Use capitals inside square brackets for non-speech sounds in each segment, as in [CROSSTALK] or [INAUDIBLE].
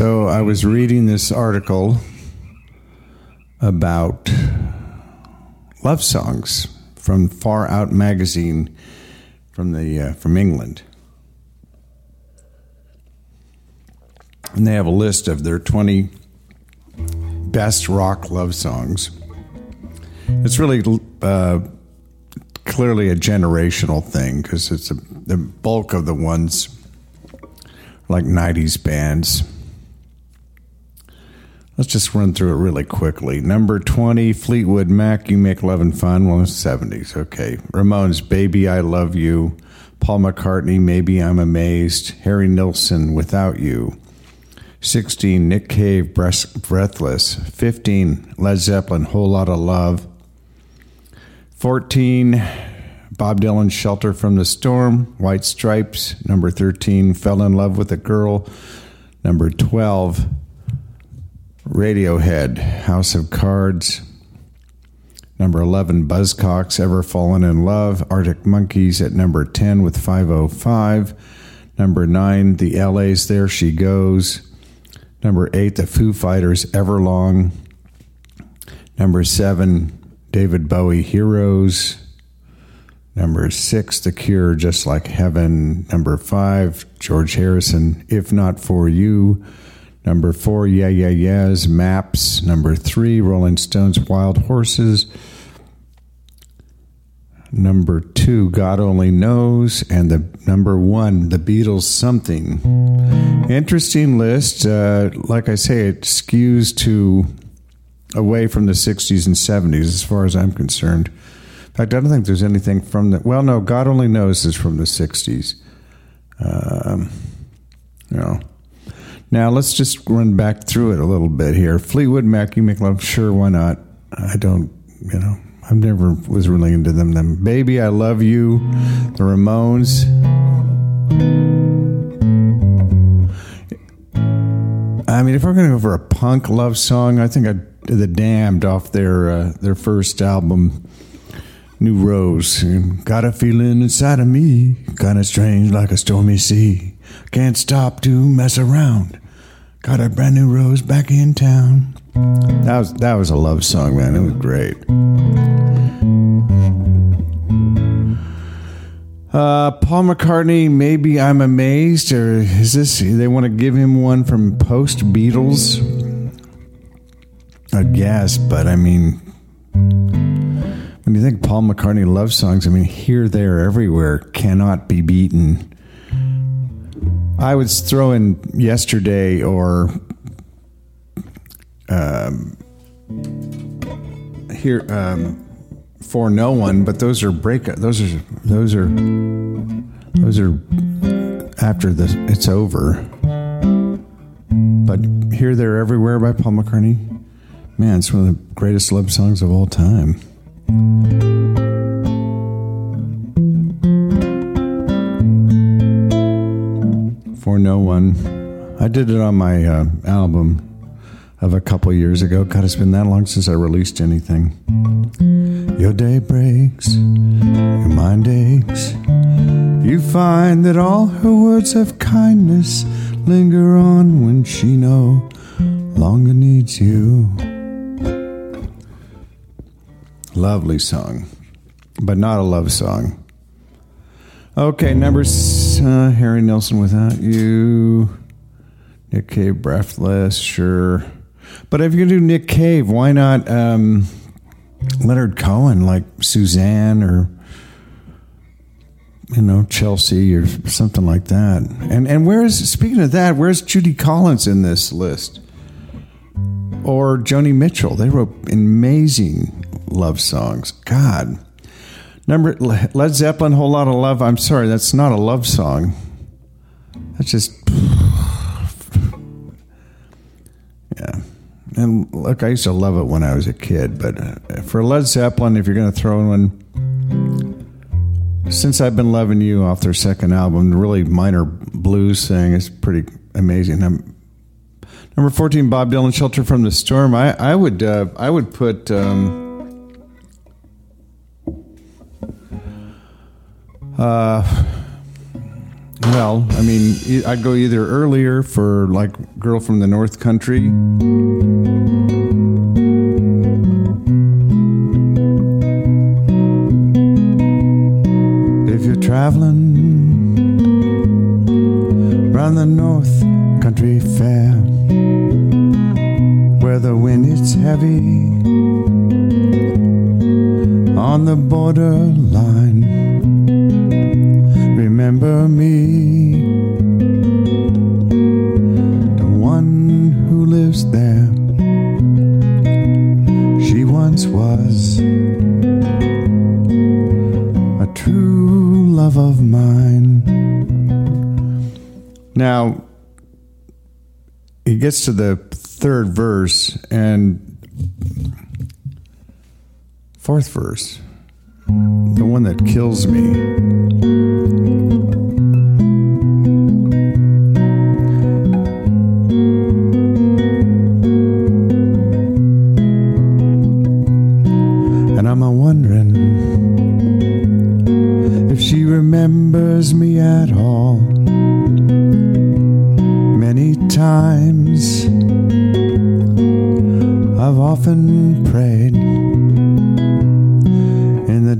So I was reading this article about love songs from Far Out magazine from the uh, from England. And they have a list of their 20 best rock love songs. It's really uh, clearly a generational thing because it's a, the bulk of the ones like 90s bands. Let's just run through it really quickly. Number 20, Fleetwood Mac, You Make Loving Fun. Well, it's 70s. Okay. Ramones, Baby, I Love You. Paul McCartney, Maybe I'm Amazed. Harry Nilsson, Without You. 16, Nick Cave, Breathless. 15, Led Zeppelin, Whole Lot of Love. 14, Bob Dylan, Shelter from the Storm. White Stripes. Number 13, Fell in Love with a Girl. Number 12, Radiohead, House of Cards. Number 11, Buzzcocks, Ever Fallen in Love. Arctic Monkeys at number 10 with 505. Number 9, The LA's There She Goes. Number eight, the Foo Fighters, Everlong. Number seven, David Bowie, Heroes. Number six, The Cure, Just Like Heaven. Number five, George Harrison, If Not For You. Number four, Yeah Yeah Yeahs, Maps. Number three, Rolling Stones, Wild Horses. Number two, God Only Knows. And the number one, The Beatles Something. Interesting list. Uh, like I say, it skews to away from the 60s and 70s as far as I'm concerned. In fact, I don't think there's anything from the. Well, no, God Only Knows is from the 60s. Um, you know. Now, let's just run back through it a little bit here. Fleetwood Mac, You Make Love, sure, why not? I don't, you know, I've never was really into them. Them baby, I love you. The Ramones. I mean, if we're going to go for a punk love song, I think I the Damned off their uh, their first album, New Rose. Got a feeling inside of me, kind of strange, like a stormy sea. Can't stop to mess around. Got a brand new rose back in town. That was that was a love song, man. It was great. Uh, Paul McCartney, maybe I'm amazed, or is this they want to give him one from post Beatles? I guess, but I mean, when you think Paul McCartney love songs, I mean, here, there, everywhere cannot be beaten. I was throw in yesterday or um, here um, for no one, but those are break. Those are those are those are after the it's over. But here, there, everywhere by Paul McCartney, man, it's one of the greatest love songs of all time. No one, I did it on my uh, album of a couple years ago. God, it's been that long since I released anything. Your day breaks, your mind aches. You find that all her words of kindness linger on when she no longer needs you. Lovely song, but not a love song. Okay, number uh, Harry Nilsson without you. Nick Cave, Breathless, sure. But if to do Nick Cave, why not um, Leonard Cohen, like Suzanne or you know Chelsea or something like that? And and where's speaking of that, where's Judy Collins in this list? Or Joni Mitchell? They wrote amazing love songs. God, number Led Zeppelin, whole lot of love. I'm sorry, that's not a love song. That's just yeah. And look, I used to love it when I was a kid, but uh, for Led Zeppelin, if you're going to throw in one, since I've been loving you off their second album, the really minor blues thing is pretty amazing. I'm, number fourteen, Bob Dylan, "Shelter from the Storm." I, I would uh, I would put. Um, uh, Well, I mean, I'd go either earlier for like Girl from the North Country. If you're traveling round the North Country Fair, where the wind is heavy on the borderline remember me, the one who lives there. She once was a true love of mine. Now, he gets to the third verse and fourth verse, the one that kills me.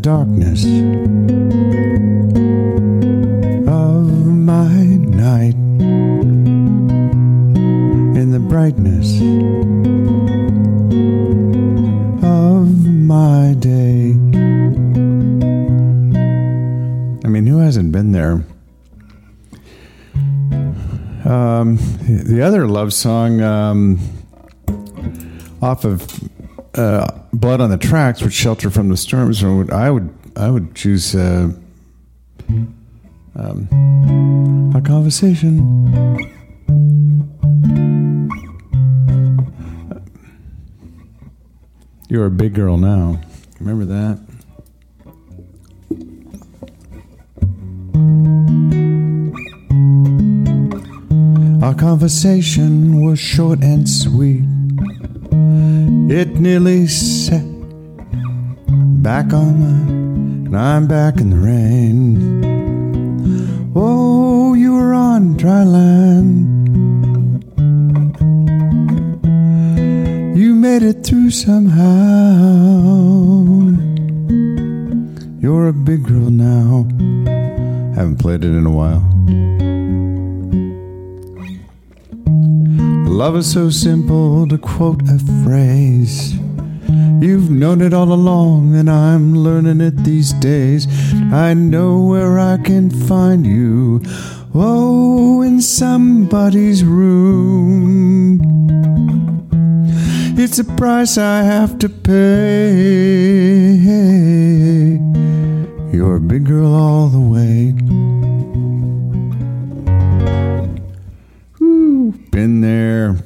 Darkness of my night, in the brightness of my day. I mean, who hasn't been there? Um, the other love song um, off of uh, "Blood on the Tracks," which "Shelter from the Storms," or would- I would I would choose uh, um, a conversation. You're a big girl now. Remember that? Our conversation was short and sweet. It nearly set back on my, and I'm back in the rain. Oh, you were on dry land. You made it through somehow. You're a big girl now. Haven't played it in a while. Love is so simple to quote a phrase. You've known it all along, and I'm learning it these days. I know where I can find you. Oh, in somebody's room. It's a price I have to pay. You're a big girl all the way. Been there.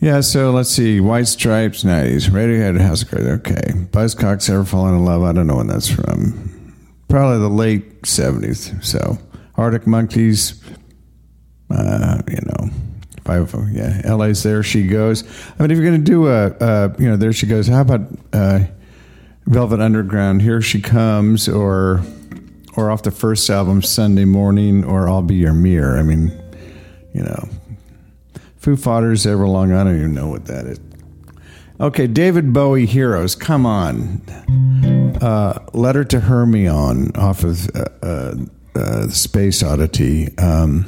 Yeah, so let's see. White Stripes, 90s. Radiohead, House of Cards. Okay. Buzzcocks, Ever Fallen in Love. I don't know when that's from. Probably the late 70s. So, Arctic Monkeys, uh, you know, five, yeah, LA's There She Goes. I mean, if you're going to do a, uh, you know, There She Goes, how about uh, Velvet Underground, Here She Comes, or or off the first album, Sunday Morning, or I'll Be Your Mirror? I mean, you know, Foo Fighters, Everlong, I don't even know what that is. Okay, David Bowie, Heroes, come on. Uh, Letter to Hermione off of uh, uh, uh, Space Oddity. Um,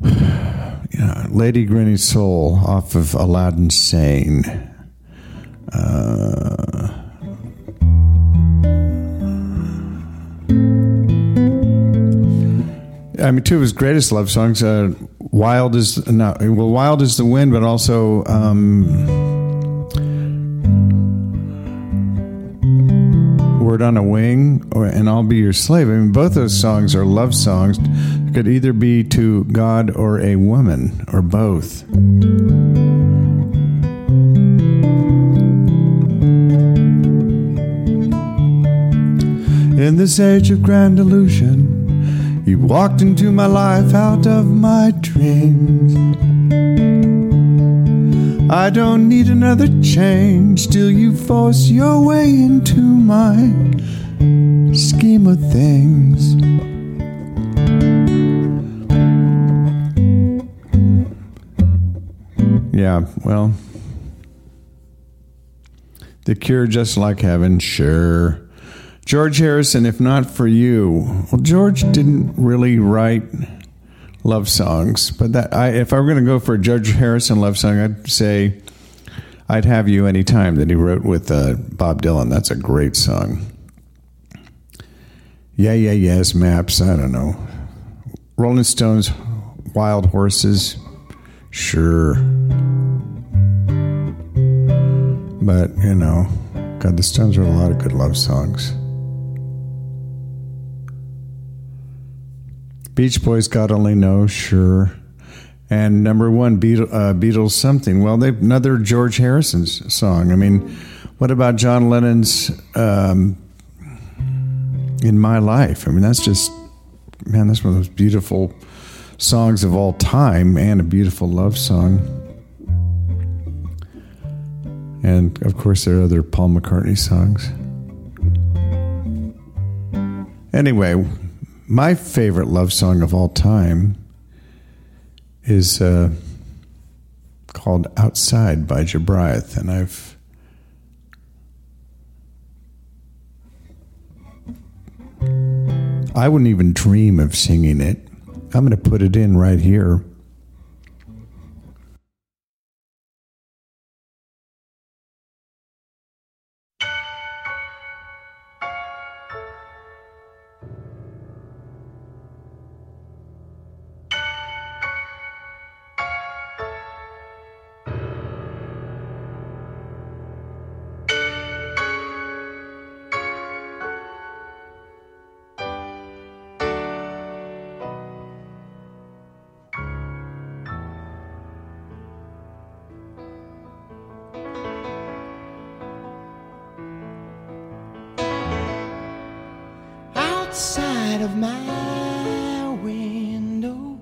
[SIGHS] yeah, Lady Grinning Soul off of Aladdin Sane. Uh, I mean, two of his greatest love songs. Uh, "Wild is not well, "Wild is the Wind," but also um, "Word on a Wing" or, and "I'll Be Your Slave." I mean, both those songs are love songs. Could either be to God or a woman, or both. In this age of grand illusion, you walked into my life out of my dreams. I don't need another change till you force your way into my scheme of things. Yeah, well, The Cure, just like heaven, sure. George Harrison, if not for you. Well, George didn't really write love songs, but that I, if I were going to go for a George Harrison love song, I'd say "I'd Have You Anytime" that he wrote with uh, Bob Dylan. That's a great song. Yeah Yeah Yeahs, maps. I don't know. Rolling Stones, Wild Horses, sure. But you know, God, the Stones wrote a lot of good love songs. Beach Boys, God Only Knows, sure. And number one, Beatles, uh, Beatles something. Well, they another George Harrison's song. I mean, what about John Lennon's um, "In My Life"? I mean, that's just man, that's one of those beautiful songs of all time, and a beautiful love song. And of course, there are other Paul McCartney songs. Anyway, my favorite love song of all time is uh, called Outside by Jobriath. And I've. I wouldn't even dream of singing it. I'm going to put it in right here. Outside of my window.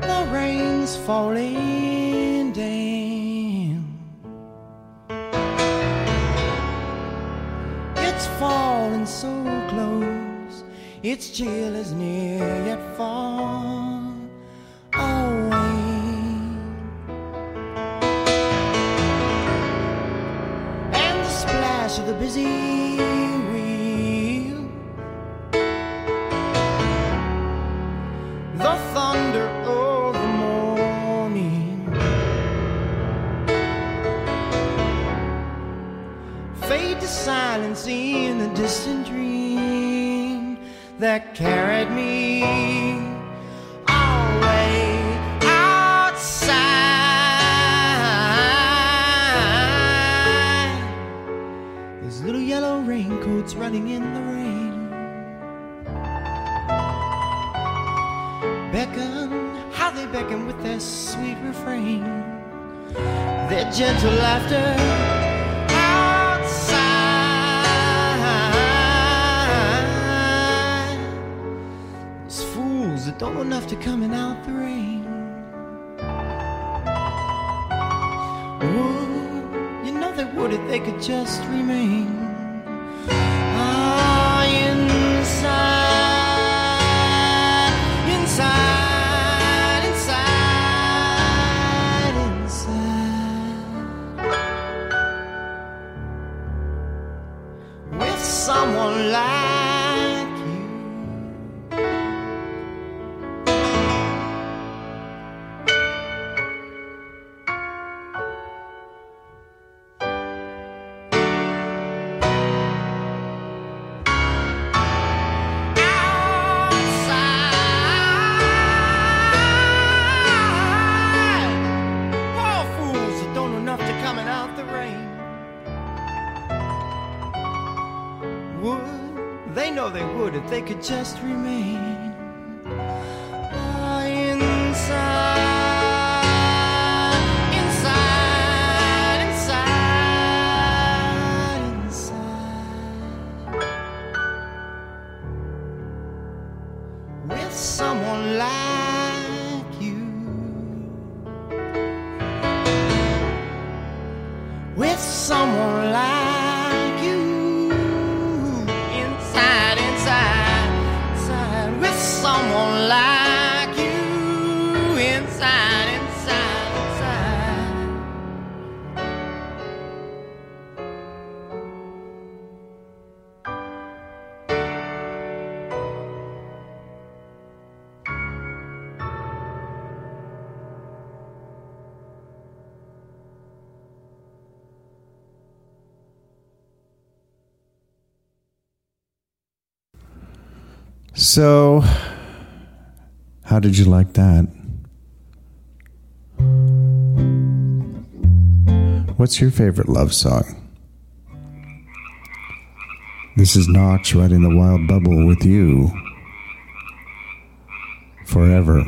The rain's falling down. It's falling so close, its chill is near their sweet refrain. Their gentle laughter outside. Those fools that don't know enough to come coming out the rain. Would, you know they would if they could just remain. Could just remain? So, how did you like that? What's your favorite love song? This is Knox riding the wild bubble with you forever.